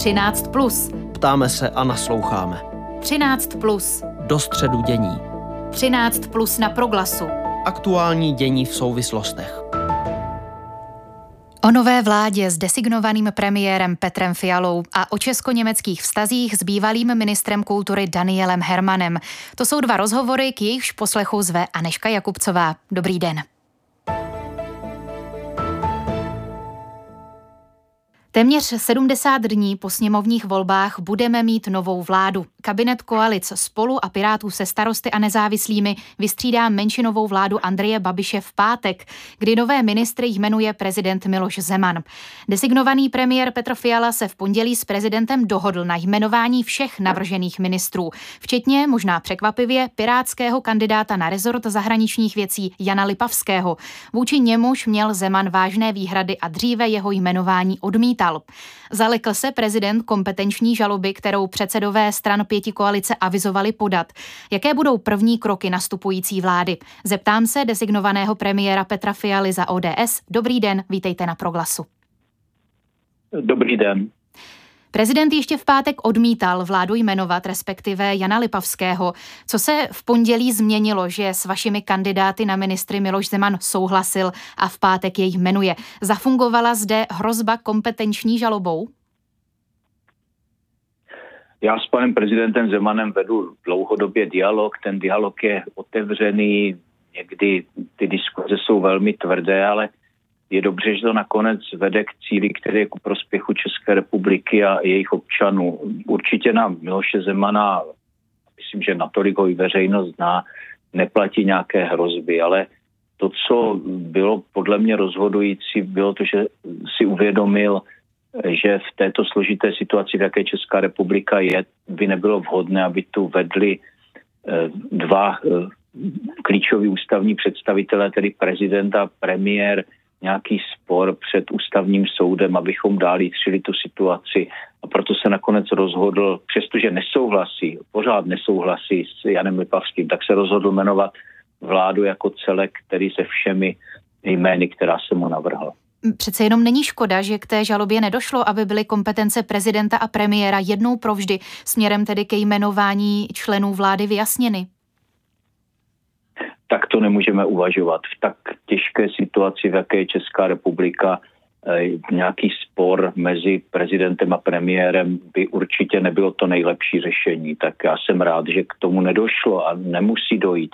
13. Plus. Ptáme se a nasloucháme. 13. Plus. Do středu dění. 13. Plus na proglasu. Aktuální dění v souvislostech. O nové vládě s designovaným premiérem Petrem Fialou a o česko-německých vztazích s bývalým ministrem kultury Danielem Hermanem. To jsou dva rozhovory, k jejichž poslechu zve Aneška Jakubcová. Dobrý den. Téměř 70 dní po sněmovních volbách budeme mít novou vládu. Kabinet koalic spolu a Pirátů se starosty a nezávislými vystřídá menšinovou vládu Andreje Babiše v pátek, kdy nové ministry jmenuje prezident Miloš Zeman. Designovaný premiér Petr Fiala se v pondělí s prezidentem dohodl na jmenování všech navržených ministrů, včetně možná překvapivě pirátského kandidáta na rezort zahraničních věcí Jana Lipavského. Vůči němuž měl Zeman vážné výhrady a dříve jeho jmenování odmítal. Zalekl se prezident kompetenční žaloby, kterou předsedové stran pěti koalice avizovali podat. Jaké budou první kroky nastupující vlády? Zeptám se designovaného premiéra Petra Fialy za ODS. Dobrý den, vítejte na Proglasu. Dobrý den. Prezident ještě v pátek odmítal vládu jmenovat, respektive Jana Lipavského. Co se v pondělí změnilo, že s vašimi kandidáty na ministry Miloš Zeman souhlasil a v pátek jej jmenuje? Zafungovala zde hrozba kompetenční žalobou? Já s panem prezidentem Zemanem vedu dlouhodobě dialog. Ten dialog je otevřený, někdy ty diskuze jsou velmi tvrdé, ale je dobře, že to nakonec vede k cíli, který je ku prospěchu České republiky a jejich občanů. Určitě na Miloše Zemana, myslím, že natolik ho i veřejnost zná, neplatí nějaké hrozby, ale to, co bylo podle mě rozhodující, bylo to, že si uvědomil, že v této složité situaci, v jaké Česká republika je, by nebylo vhodné, aby tu vedli eh, dva eh, klíčoví ústavní představitelé, tedy prezident a premiér, nějaký spor před ústavním soudem, abychom dál jitřili tu situaci. A proto se nakonec rozhodl, přestože nesouhlasí, pořád nesouhlasí s Janem Lipavským, tak se rozhodl jmenovat vládu jako celek, který se všemi jmény, která se mu navrhla. Přece jenom není škoda, že k té žalobě nedošlo, aby byly kompetence prezidenta a premiéra jednou provždy směrem tedy ke jmenování členů vlády vyjasněny tak to nemůžeme uvažovat. V tak těžké situaci, v jaké je Česká republika, eh, nějaký spor mezi prezidentem a premiérem by určitě nebylo to nejlepší řešení. Tak já jsem rád, že k tomu nedošlo a nemusí dojít.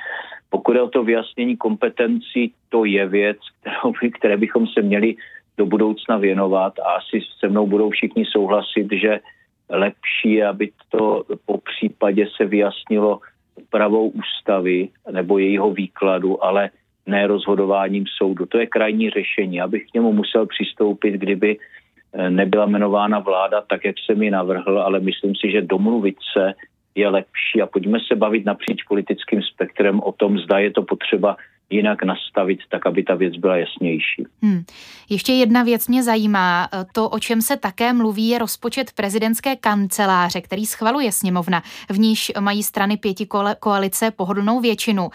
Pokud je o to vyjasnění kompetencí, to je věc, kterou, které bychom se měli do budoucna věnovat a asi se mnou budou všichni souhlasit, že lepší je, aby to po případě se vyjasnilo úpravou ústavy nebo jejího výkladu, ale ne rozhodováním soudu. To je krajní řešení. Abych k němu musel přistoupit, kdyby eh, nebyla jmenována vláda tak, jak jsem ji navrhl, ale myslím si, že domluvit se je lepší a pojďme se bavit napříč politickým spektrem o tom, zda je to potřeba jinak nastavit, tak aby ta věc byla jasnější. Hmm. Ještě jedna věc mě zajímá. To, o čem se také mluví, je rozpočet prezidentské kanceláře, který schvaluje sněmovna, v níž mají strany pěti koalice pohodlnou většinu.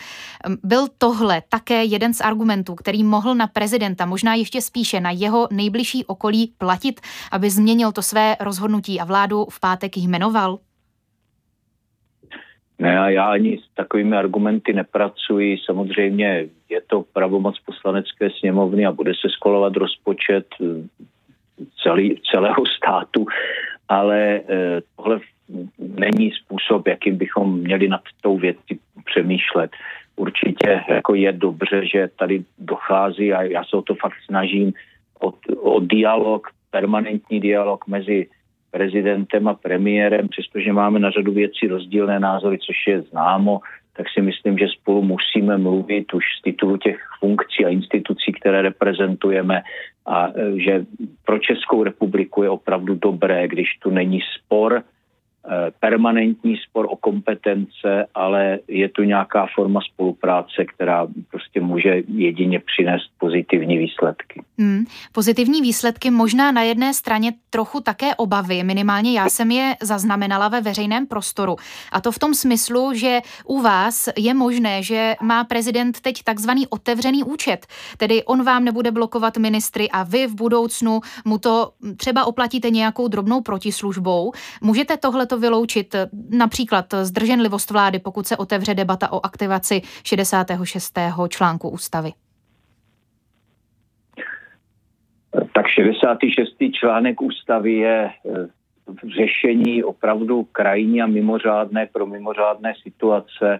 Byl tohle také jeden z argumentů, který mohl na prezidenta, možná ještě spíše na jeho nejbližší okolí platit, aby změnil to své rozhodnutí a vládu v pátek jmenoval? Ne, já ani s takovými argumenty nepracuji. Samozřejmě je to pravomoc poslanecké sněmovny a bude se skolovat rozpočet eh, celý, celého státu, ale eh, tohle není způsob, jakým bychom měli nad tou věcí přemýšlet. Určitě jako je dobře, že tady dochází a já se o to fakt snažím o, o dialog, permanentní dialog mezi prezidentem a premiérem, přestože máme na řadu věcí rozdílné názory, což je známo, tak si myslím, že spolu musíme mluvit už z titulu těch funkcí a institucí, které reprezentujeme a e, že pro Českou republiku je opravdu dobré, když tu není spor, permanentní spor o kompetence, ale je tu nějaká forma spolupráce, která prostě může jedině přinést pozitivní výsledky. Hmm. Pozitivní výsledky možná na jedné straně trochu také obavy, minimálně já jsem je zaznamenala ve veřejném prostoru. A to v tom smyslu, že u vás je možné, že má prezident teď takzvaný otevřený účet, tedy on vám nebude blokovat ministry a vy v budoucnu mu to třeba oplatíte nějakou drobnou protislužbou. Můžete tohleto vyloučit, například zdrženlivost vlády, pokud se otevře debata o aktivaci 66. článku ústavy? Tak 66. článek ústavy je eh, řešení opravdu krajní a mimořádné pro mimořádné situace,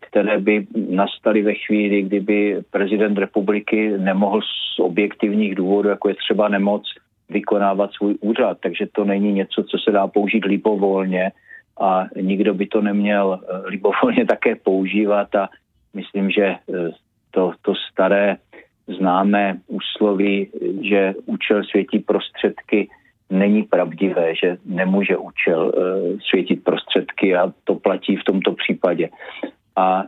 které by nastaly ve chvíli, kdyby prezident republiky nemohl z objektivních důvodů, jako je třeba nemoc, vykonávat svůj úřad. Takže to není něco, co se dá použít libovolně a nikdo by to neměl eh, libovolně také používat a myslím, že eh, to, to staré známé úsloví, že účel světí prostředky, není pravdivé, že nemůže účel světit prostředky a to platí v tomto případě. A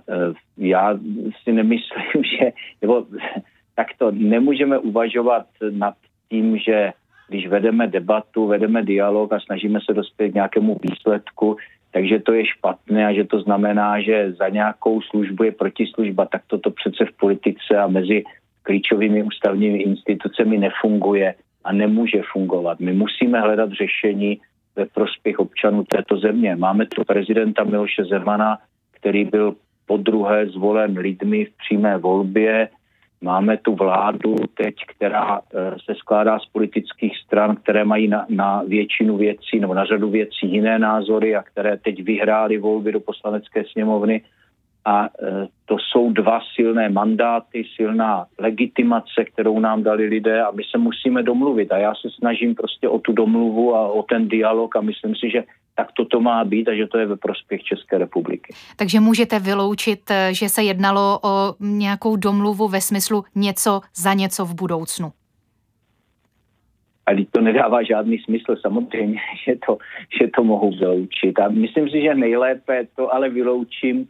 já si nemyslím, že, nebo takto nemůžeme uvažovat nad tím, že když vedeme debatu, vedeme dialog a snažíme se dospět k nějakému výsledku, takže to je špatné a že to znamená, že za nějakou službu je protislužba, tak toto přece v politice a mezi klíčovými ústavními institucemi nefunguje a nemůže fungovat. My musíme hledat řešení ve prospěch občanů této země. Máme tu prezidenta Miloše Zemana, který byl po druhé zvolen lidmi v přímé volbě. Máme tu vládu teď, která eh, se skládá z politických stran, které mají na, na většinu věcí nebo na řadu věcí jiné názory a které teď vyhrály volby do poslanecké sněmovny a e, to jsou dva silné mandáty, silná legitimace, kterou nám dali lidé a my se musíme domluvit. A já se snažím prostě o tu domluvu a o ten dialog a myslím si, že tak toto má být a že to je ve prospěch České republiky. Takže můžete vyloučit, e, že se jednalo o nějakou domluvu ve smyslu něco za něco v budoucnu? A to nedává žádný smysl, samozřejmě, že to, že to mohu vyloučit. A myslím si, že nejlépe to ale vyloučím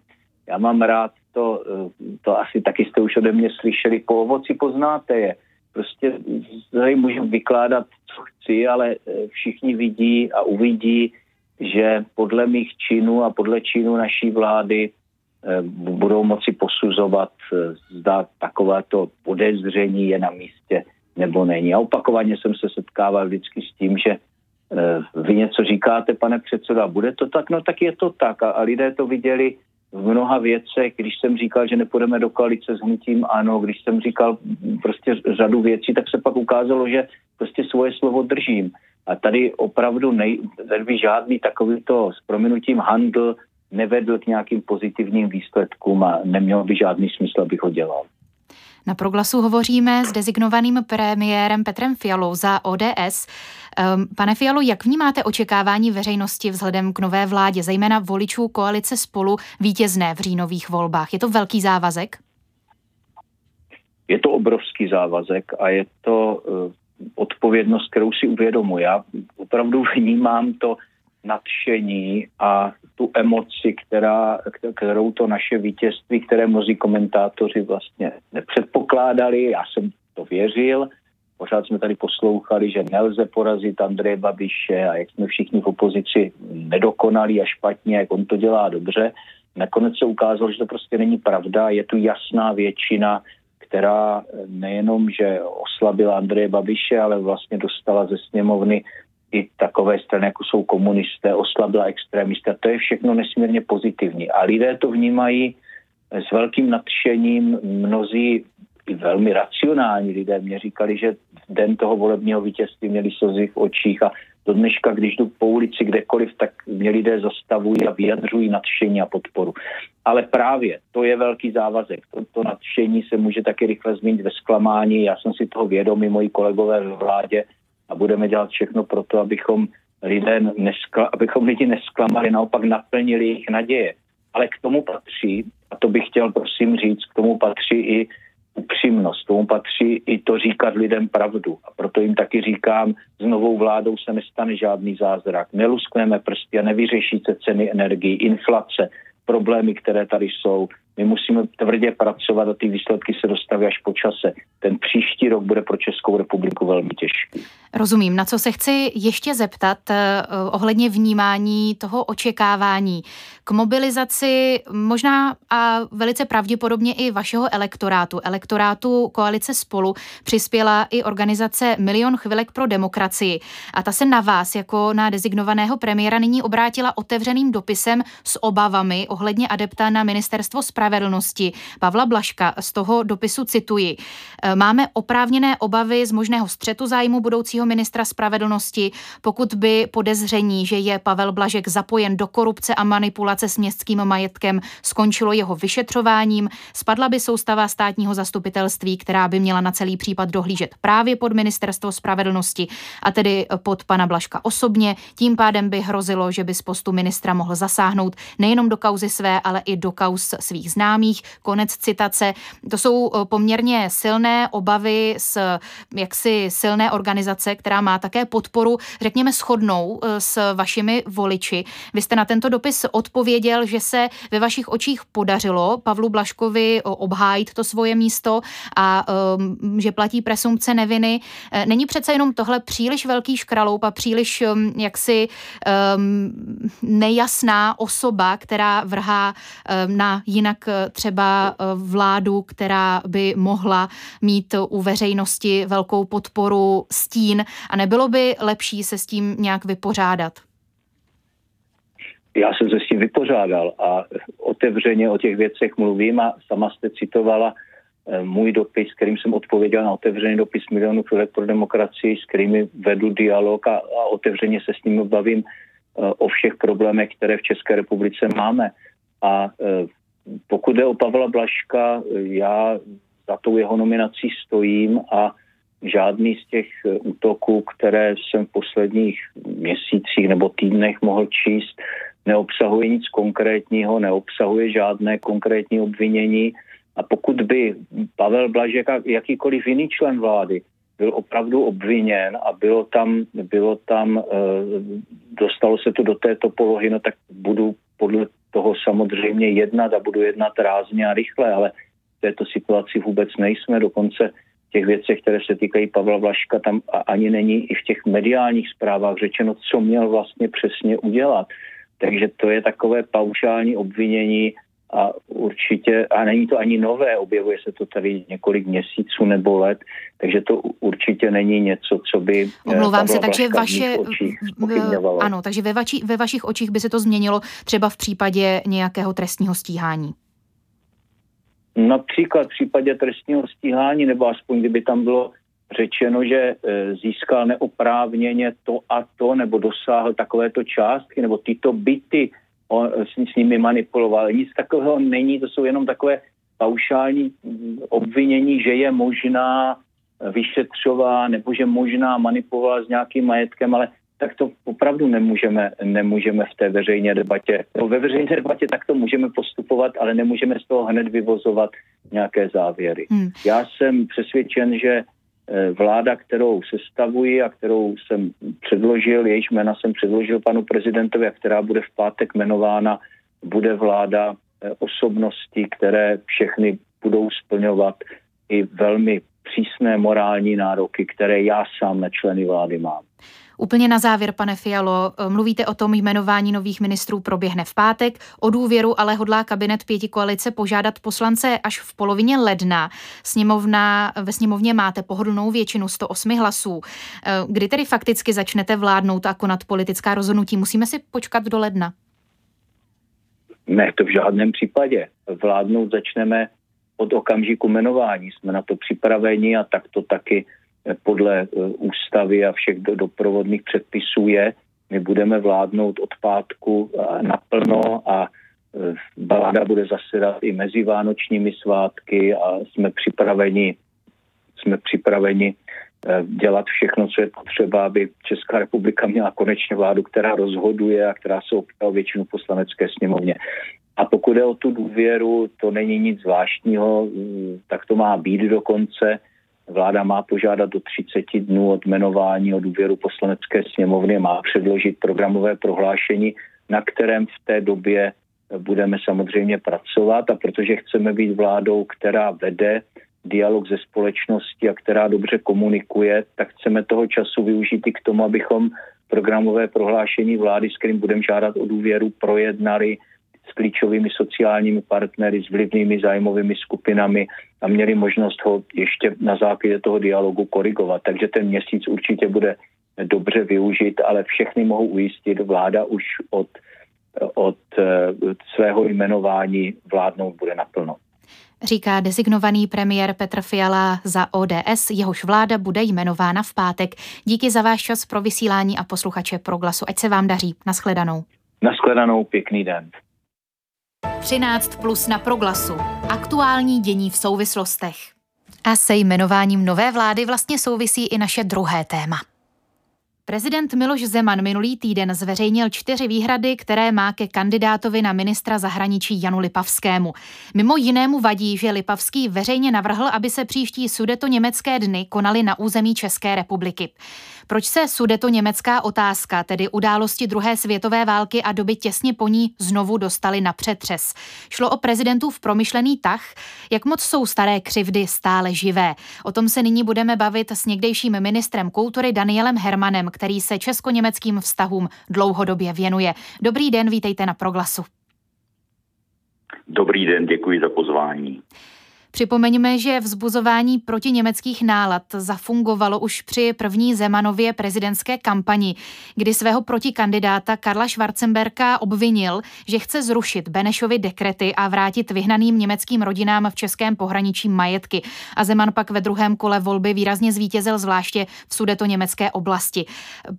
já mám rád to, eh, to asi taky jste už ode mě slyšeli, po ovoci poznáte je. Prostě tady můžu vykládat, co chci, ale eh, všichni vidí a uvidí, že podle mých činů a podle činů naší vlády eh, budou moci posuzovat, zda takovéto podezření je na místě nebo není. A opakovaně jsem se setkával vždycky s tím, že vy něco říkáte, pane předseda, bude to tak? No tak je to tak. A, a lidé to viděli v mnoha věcech, když jsem říkal, že nepůjdeme do koalice s hnutím ano, když jsem říkal prostě řadu věcí, tak se pak ukázalo, že prostě svoje slovo držím. A tady opravdu nej, tady by žádný takovýto s prominutím handl nevedl k nějakým pozitivním výsledkům a neměl by žádný smysl, abych ho dělal. Na proglasu hovoříme s dezignovaným premiérem Petrem Fialou za ODS. Ehm, pane Fialu, jak vnímáte očekávání veřejnosti vzhledem k nové vládě, zejména voličů koalice spolu vítězné v říjnových volbách? Je to velký závazek? Je to obrovský závazek a je to uh, odpovědnost, kterou si uvědomuji. Já opravdu vnímám to nadšení a tu emoci, která, kterou to naše vítězství, které mnozí komentátoři vlastně nepředpokládali. Já jsem to věřil. Pořád jsme tady poslouchali, že nelze porazit Andreje Babiše a jak jsme všichni v opozici nedokonali a špatně, jak on to dělá dobře. Nakonec se ukázalo, že to prostě není pravda. Je tu jasná většina, která nejenom, že oslabila Andreje Babiše, ale vlastně dostala ze sněmovny i takové strany, jako jsou komunisté, oslabila extrémisté. To je všechno nesmírně pozitivní. A lidé to vnímají s velkým nadšením. Mnozí i velmi racionální lidé mě říkali, že v den toho volebního vítězství měli slzy v očích a do dneška, když jdu po ulici kdekoliv, tak mě lidé zastavují a vyjadřují nadšení a podporu. Ale právě to je velký závazek. To, nadšení se může taky rychle změnit ve zklamání. Já jsem si toho vědomý, moji kolegové ve vládě a budeme dělat všechno pro to, abychom lidé neskla, abychom lidi nesklamali, naopak naplnili jejich naděje. Ale k tomu patří, a to bych chtěl prosím říct, k tomu patří i upřímnost, tomu patří i to říkat lidem pravdu. A proto jim taky říkám, s novou vládou se nestane žádný zázrak. Neluskneme prsty a nevyřeší se ceny energii, inflace, problémy, které tady jsou. My musíme tvrdě pracovat a ty výsledky se dostaví až po čase. Ten příští rok bude pro Českou republiku velmi těžký. Rozumím. Na co se chci ještě zeptat eh, ohledně vnímání toho očekávání k mobilizaci možná a velice pravděpodobně i vašeho elektorátu, elektorátu koalice Spolu, přispěla i organizace Milion chvilek pro demokracii. A ta se na vás jako na dezignovaného premiéra nyní obrátila otevřeným dopisem s obavami ohledně adepta na ministerstvo spravedlnosti Pavla Blaška. Z toho dopisu cituji. Eh, máme oprávněné obavy z možného střetu zájmu budoucího ministra spravedlnosti, pokud by podezření, že je Pavel Blažek zapojen do korupce a manipulace s městským majetkem, skončilo jeho vyšetřováním, spadla by soustava státního zastupitelství, která by měla na celý případ dohlížet právě pod ministerstvo spravedlnosti a tedy pod pana Blaška osobně. Tím pádem by hrozilo, že by z postu ministra mohl zasáhnout nejenom do kauzy své, ale i do kauz svých známých. Konec citace. To jsou eh, poměrně silné obavy z jaksi silné organizace, která má také podporu, řekněme, shodnou eh, s vašimi voliči. Vy jste na tento dopis odpověděl, že se ve vašich očích podařilo Pavlu Blaškovi obhájit to svoje místo a um, že platí presumpce neviny. Eh, není přece jenom tohle příliš velký škraloup a příliš um, jaksi um, nejasná osoba, která vrhá um, na jinak třeba vládu, která by mohla mít u veřejnosti velkou podporu stín a nebylo by lepší se s tím nějak vypořádat? Já jsem se s tím vypořádal a otevřeně o těch věcech mluvím a sama jste citovala eh, můj dopis, kterým jsem odpověděl na otevřený dopis milionů chvilek pro demokracii, s kterými vedu dialog a, a otevřeně se s nimi bavím uh, o všech problémech, které v České republice máme. A pokud jde o Pavla Blaška, já za tou jeho nominací stojím a žádný z těch eh, útoků, které jsem v posledních měsících nebo týdnech mohl číst, neobsahuje nic konkrétního, neobsahuje žádné konkrétní obvinění. A pokud by Pavel Blažek a jakýkoliv jiný člen vlády byl opravdu obviněn a bylo tam, bylo tam, eh, dostalo se to do této polohy, no tak budu podle toho samozřejmě jednat a budu jednat rázně a rychle, ale v této situaci vůbec nejsme, dokonce těch věcech, které se týkají Pavla Vlaška, tam ani není i v těch mediálních zprávách řečeno, co měl vlastně přesně udělat. Takže to je takové paušální obvinění a určitě, a není to ani nové, objevuje se to tady několik měsíců nebo let, takže to určitě není něco, co by eh, Omlouvám se, takže vaše, ano, takže ve, vači, ve vašich očích by se to změnilo třeba v případě nějakého trestního stíhání. Například v případě trestního stíhání, nebo aspoň kdyby tam bylo řečeno, že e, získal neoprávněně to a to, nebo dosáhl takovéto částky, nebo tyto byty on s, s nimi manipuloval. Nic takového není, to jsou jenom takové paušální mm, obvinění, že je možná vyšetřová, nebo že možná manipuloval s nějakým majetkem, ale tak to opravdu nemůžeme, nemůžeme v té veřejné debatě. No, ve veřejné debatě tak to můžeme postupovat, ale nemůžeme z toho hned vyvozovat nějaké závěry. Hmm. Já jsem přesvědčen, že vláda, kterou sestavuji a kterou jsem předložil, jejíž jména jsem předložil panu prezidentovi a která bude v pátek jmenována, bude vláda eh, osobností, které všechny budou splňovat i velmi přísné morální nároky, které já sám na členy vlády mám. Úplně na závěr, pane Fialo, mluvíte o tom, jmenování nových ministrů proběhne v pátek. O důvěru ale hodlá kabinet pěti koalice požádat poslance až v polovině ledna. Sněmovna, ve sněmovně máte pohodlnou většinu 108 hlasů. Kdy tedy fakticky začnete vládnout a konat politická rozhodnutí? Musíme si počkat do ledna? Ne, to v žádném případě. Vládnout začneme od okamžiku jmenování. Jsme na to připraveni a tak to taky podle e, ústavy a všech doprovodných předpisů je. My budeme vládnout od pátku naplno a e, vláda bude zasedat i mezi vánočními svátky a jsme připraveni, jsme připraveni dělat všechno, co je potřeba, aby Česká republika měla konečně vládu, která rozhoduje a která se opírá většinu poslanecké sněmovně. A pokud je o tu důvěru, to není nic zvláštního, tak to má být dokonce. Vláda má požádat do 30 dnů od jmenování o důvěru poslanecké sněmovny, má předložit programové prohlášení, na kterém v té době budeme samozřejmě pracovat. A protože chceme být vládou, která vede dialog ze společnosti a která dobře komunikuje, tak chceme toho času využít i k tomu, abychom programové prohlášení vlády, s kterým budeme žádat o důvěru, projednali s klíčovými sociálními partnery, s vlivnými zájmovými skupinami a měli možnost ho ještě na základě toho dialogu korigovat. Takže ten měsíc určitě bude dobře využít, ale všechny mohou ujistit, vláda už od, od eh, svého jmenování vládnout bude naplno. Říká designovaný premiér Petr Fiala za ODS, jehož vláda bude jmenována v pátek. Díky za váš čas pro vysílání a posluchače Proglasu. Ať se vám daří. Naschledanou. Naschledanou, pěkný den. 13 plus na Proglasu. Aktuální dění v souvislostech. A se jmenováním nové vlády vlastně souvisí i naše druhé téma. Prezident Miloš Zeman minulý týden zveřejnil čtyři výhrady, které má ke kandidátovi na ministra zahraničí Janu Lipavskému. Mimo jinému vadí, že Lipavský veřejně navrhl, aby se příští sudeto německé dny konaly na území České republiky. Proč se sudeto německá otázka, tedy události druhé světové války a doby těsně po ní znovu dostali na přetřes? Šlo o prezidentův promyšlený tah, jak moc jsou staré křivdy stále živé. O tom se nyní budeme bavit s někdejším ministrem kultury Danielem Hermanem, který se česko-německým vztahům dlouhodobě věnuje. Dobrý den, vítejte na Proglasu. Dobrý den, děkuji za pozvání. Připomeňme, že vzbuzování proti německých nálad zafungovalo už při první Zemanově prezidentské kampani, kdy svého protikandidáta Karla Schwarzenberka obvinil, že chce zrušit Benešovy dekrety a vrátit vyhnaným německým rodinám v českém pohraničí majetky. A Zeman pak ve druhém kole volby výrazně zvítězil zvláště v sudeto německé oblasti.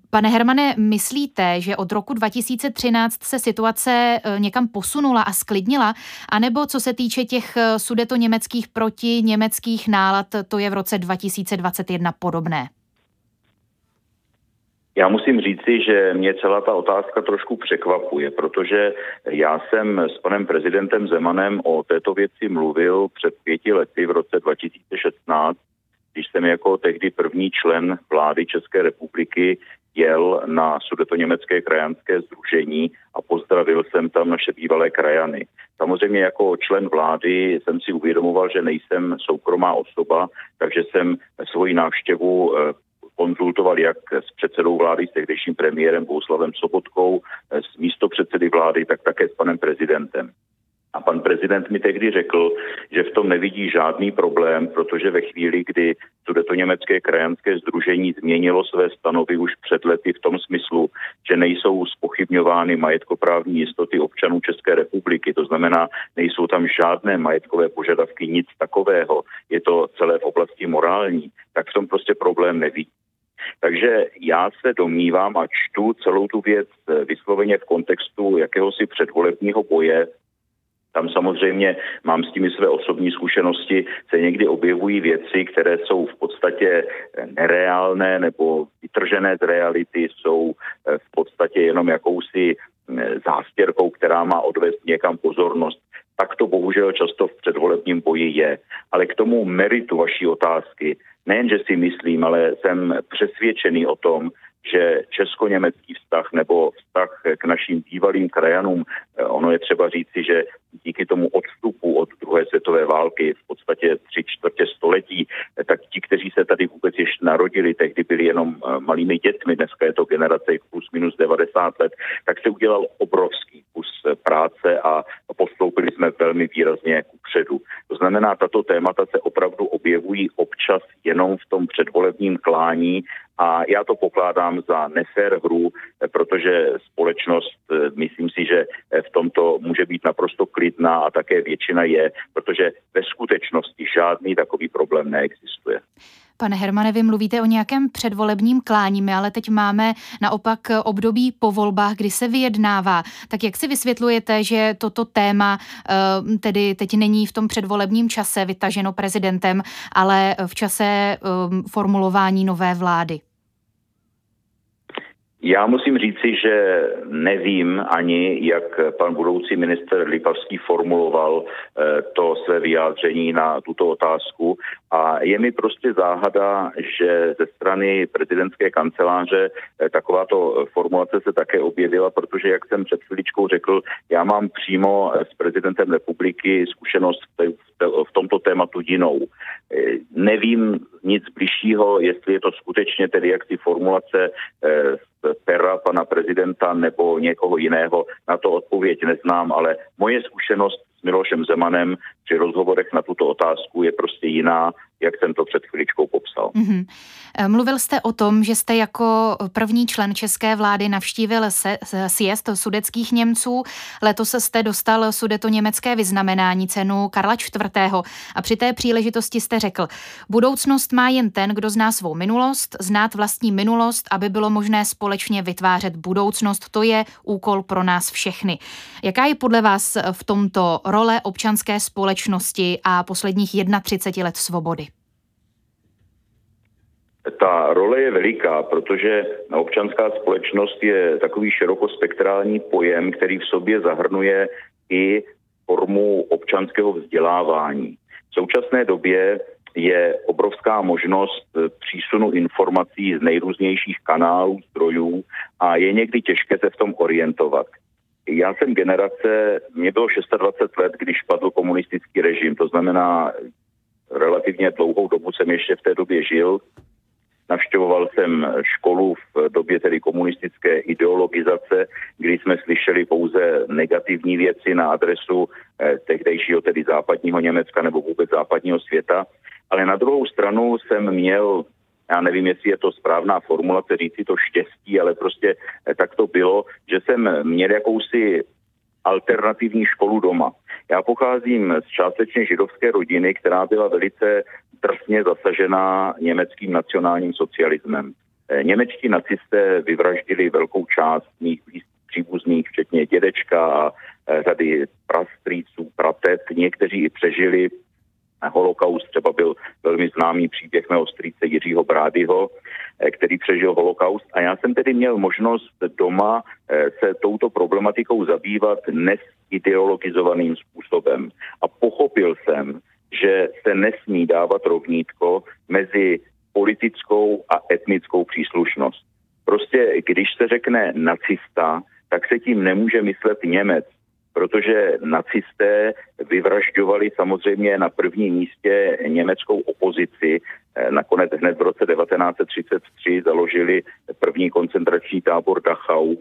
Pane Hermane, myslíte, že od roku 2013 se situace eh, někam posunula a sklidnila? A nebo co se týče těch eh, sudeto německých proti německých nálad, to je v roce 2021 podobné? Já musím říci, že mě celá ta otázka trošku překvapuje, protože já jsem s panem prezidentem Zemanem o této věci mluvil před pěti lety v roce 2016, když jsem jako tehdy první člen vlády České republiky jel na sudetoněmecké krajanské združení a pozdravil jsem tam naše bývalé krajany. Samozřejmě jako člen vlády jsem si uvědomoval, že nejsem soukromá osoba, takže jsem svoji návštěvu eh, konzultoval jak s předsedou vlády, s tehdejším premiérem Bouslavem Sobotkou, eh, s místopředsedy vlády, tak také s panem prezidentem. A pan prezident mi tehdy řekl, že v tom nevidí žádný problém, protože ve chvíli, kdy to německé krajanské združení změnilo své stanovy už před lety v tom smyslu, že nejsou spochybňovány majetkoprávní jistoty občanů České republiky, to znamená, nejsou tam žádné majetkové požadavky, nic takového, je to celé v oblasti morální, tak v tom prostě problém nevidí. Takže já se domnívám a čtu celou tu věc vysloveně v kontextu jakéhosi předvolebního boje tam samozřejmě mám s tím své osobní zkušenosti, se někdy objevují věci, které jsou v podstatě nereálné nebo vytržené z reality, jsou eh, v podstatě jenom jakousi eh, zástěrkou, která má odvést někam pozornost. Tak to bohužel často v předvolebním boji je. Ale k tomu meritu vaší otázky, nejen, že si myslím, ale jsem přesvědčený o tom, že česko-německý vztah nebo vztah k našim bývalým krajanům, eh, ono je třeba říci, že díky tomu odstupu od druhé světové války v podstatě tři čtvrtě století, eh, tak ti, kteří se tady vůbec ještě narodili, tehdy byli jenom eh, malými dětmi, dneska je to generace plus minus 90 let, tak se udělal obrovský kus práce a postoupili jsme velmi výrazně kupředu. To znamená, tato témata se opravdu objevují občas jenom v tom předvolebním klání a já to pokládám za nefér hru, protože společnost, eh, myslím si, že eh, v tomto může být naprosto klidná a také většina je, protože ve skutečnosti žádný takový problém neexistuje. Pane Hermane, vy mluvíte o nějakém předvolebním klání, ale teď máme naopak období po volbách, kdy se vyjednává. Tak jak si vysvětlujete, že toto téma eh, tedy teď není v tom předvolebním čase vytaženo prezidentem, ale v čase formulování nové vlády? Já musím říci, že nevím ani, jak pan budoucí minister Lipavský formuloval eh, to své vyjádření na tuto otázku. A je mi prostě záhada, že ze strany prezidentské kanceláře eh, takováto formulace se také objevila, protože, jak jsem před chviličkou řekl, já mám přímo s prezidentem republiky zkušenost v tomto tématu jinou. Eh, nevím nic bližšího, jestli je to skutečně tedy jak ty formulace pera pana prezidenta nebo někoho jiného. Na to odpověď neznám, ale moje zkušenost s Milošem Zemanem při rozhovorech na tuto otázku je prostě jiná jak jsem to před chviličkou popsal. Mm-hmm. Mluvil jste o tom, že jste jako první člen české vlády navštívil se, sjezd sudeckých Němců. Letos jste dostal sudeto německé vyznamenání cenu Karla IV. A při té příležitosti jste řekl, budoucnost má jen ten, kdo zná svou minulost, znát vlastní minulost, aby bylo možné společně vytvářet budoucnost. To je úkol pro nás všechny. Jaká je podle vás v tomto role občanské společnosti a posledních 31 let svobody? Ta role je veliká, protože občanská společnost je takový širokospektrální pojem, který v sobě zahrnuje i formu občanského vzdělávání. V současné době je obrovská možnost přísunu informací z nejrůznějších kanálů, zdrojů a je někdy těžké se v tom orientovat. Já jsem generace, mě bylo 26 let, když padl komunistický režim, to znamená relativně dlouhou dobu jsem ještě v té době žil Navštěvoval jsem školu v době tedy komunistické ideologizace, kdy jsme slyšeli pouze negativní věci na adresu eh, tehdejšího tedy západního Německa nebo vůbec západního světa. Ale na druhou stranu jsem měl já nevím, jestli je to správná formulace říci to štěstí, ale prostě eh, tak to bylo, že jsem měl jakousi alternativní školu doma. Já pocházím z částečně židovské rodiny, která byla velice drsně zasažená německým nacionálním socialismem. Eh, němečtí nacisté vyvraždili velkou část mých příbuzných, včetně dědečka a eh, řady prastrýců, pratet. Někteří i přežili holokaust. Třeba byl velmi známý příběh mého strýce Jiřího Brádyho, eh, který přežil holokaust. A já jsem tedy měl možnost doma se touto problematikou zabývat nesideologizovaným způsobem. A pochopil jsem, že se nesmí dávat rovnítko mezi politickou a etnickou příslušnost. Prostě když se řekne nacista, tak se tím nemůže myslet Němec, protože nacisté vyvražďovali samozřejmě na prvním místě německou opozici. Nakonec hned v roce 1933 založili první koncentrační tábor Dachau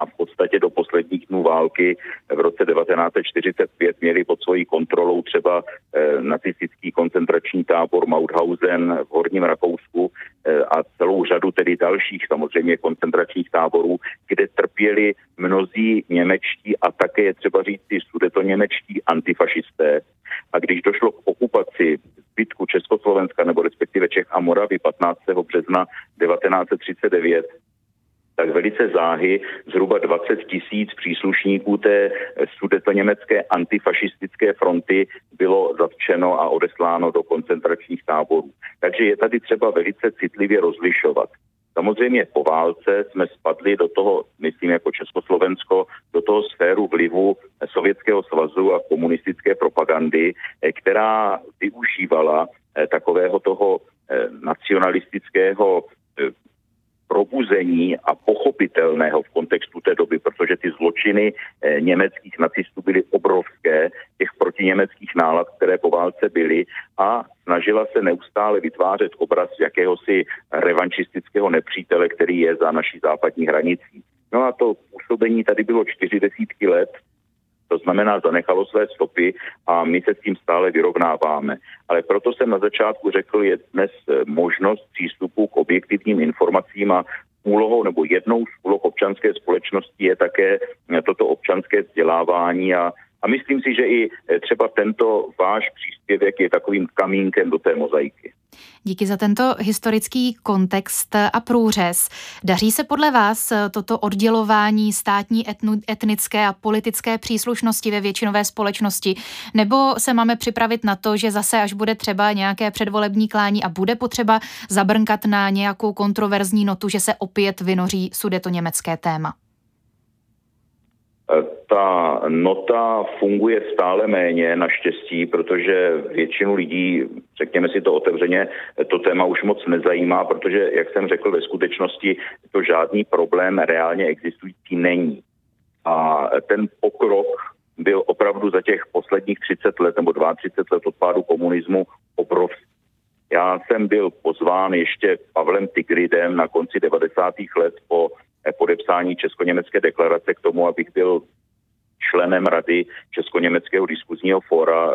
a v podstatě do posledních dnů války v roce 1945 měli pod svojí kontrolou třeba eh, nacistický koncentrační tábor Mauthausen v Horním Rakousku eh, a celou řadu tedy dalších samozřejmě koncentračních táborů, kde trpěli mnozí němečtí a také je třeba říct si němečtí antifašisté. A když došlo k okupaci zbytku Československa nebo respektive Čech a Moravy 15. března 1939, tak velice záhy zhruba 20 tisíc příslušníků té německé antifašistické fronty bylo zatčeno a odesláno do koncentračních táborů. Takže je tady třeba velice citlivě rozlišovat. Samozřejmě po válce jsme spadli do toho, myslím jako Československo, do toho sféru vlivu Sovětského svazu a komunistické propagandy, eh, která využívala eh, takového toho eh, nacionalistického probuzení a pochopitelného v kontextu té doby, protože ty zločiny eh, německých nacistů byly obrovské, těch protiněmeckých nálad, které po válce byly a snažila se neustále vytvářet obraz jakéhosi revanšistického nepřítele, který je za naší západní hranicí. No a to působení tady bylo čtyři desítky let, to znamená, zanechalo své stopy a my se s tím stále vyrovnáváme. Ale proto jsem na začátku řekl, je dnes eh, možnost přístupu k objektivním informacím a úlohou nebo jednou z úloh občanské společnosti je také eh, toto občanské vzdělávání a a myslím si, že i eh, třeba tento váš příspěvek je takovým kamínkem do té mozaiky. Díky za tento historický kontext a průřez. Daří se podle vás toto oddělování státní, etnu, etnické a politické příslušnosti ve většinové společnosti? Nebo se máme připravit na to, že zase až bude třeba nějaké předvolební klání a bude potřeba zabrnkat na nějakou kontroverzní notu, že se opět vynoří sudeto německé téma? Ta nota funguje stále méně, naštěstí, protože většinu lidí, řekněme si to otevřeně, to téma už moc nezajímá, protože, jak jsem řekl, ve skutečnosti to žádný problém reálně existující není. A ten pokrok byl opravdu za těch posledních 30 let nebo 32 let od pádu komunismu obrovský. Já jsem byl pozván ještě Pavlem Tigridem na konci 90. let po podepsání Česko-Německé deklarace k tomu, abych byl členem Rady Česko-Německého diskuzního fóra.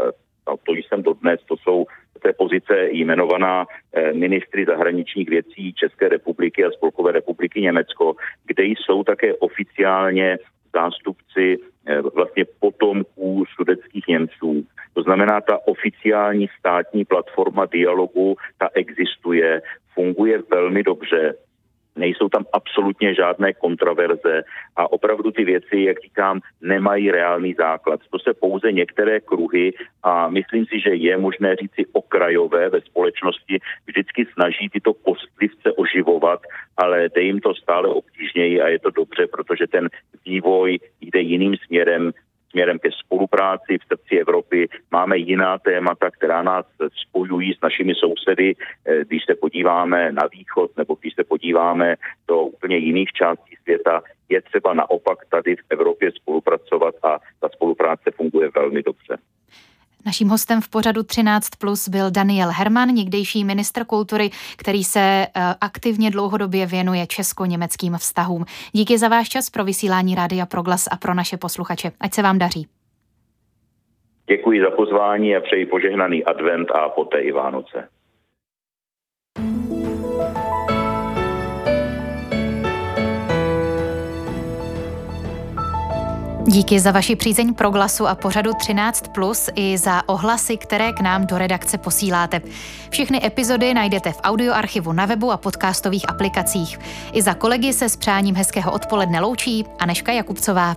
No, to jsem dodnes, to jsou té pozice jmenovaná eh, ministry zahraničních věcí České republiky a Spolkové republiky Německo, kde jsou také oficiálně zástupci eh, vlastně potomků sudeckých Němců. To znamená, ta oficiální státní platforma dialogu, ta existuje, funguje velmi dobře nejsou tam absolutně žádné kontraverze a opravdu ty věci, jak říkám, nemají reálný základ. To se pouze některé kruhy a myslím si, že je možné říci okrajové ve společnosti vždycky snaží tyto kostlivce oživovat, ale jde jim to stále obtížněji a je to dobře, protože ten vývoj jde jiným směrem, směrem ke spolupráci v srdci Evropy. Máme jiná témata, která nás spojují s našimi sousedy. Eh, když se podíváme na východ nebo když se podíváme do úplně jiných částí světa, je třeba naopak tady v Evropě spolupracovat a ta spolupráce funguje velmi dobře. Naším hostem v pořadu 13 plus byl Daniel Herman, někdejší ministr kultury, který se eh, aktivně dlouhodobě věnuje česko-německým vztahům. Díky za váš čas pro vysílání Rádia Proglas a pro naše posluchače. Ať se vám daří. Děkuji za pozvání a přeji požehnaný advent a poté i Vánoce. Díky za vaši přízeň pro glasu a pořadu 13 plus i za ohlasy, které k nám do redakce posíláte. Všechny epizody najdete v audioarchivu na webu a podcastových aplikacích. I za kolegy se s přáním hezkého odpoledne loučí Aneška Jakubcová.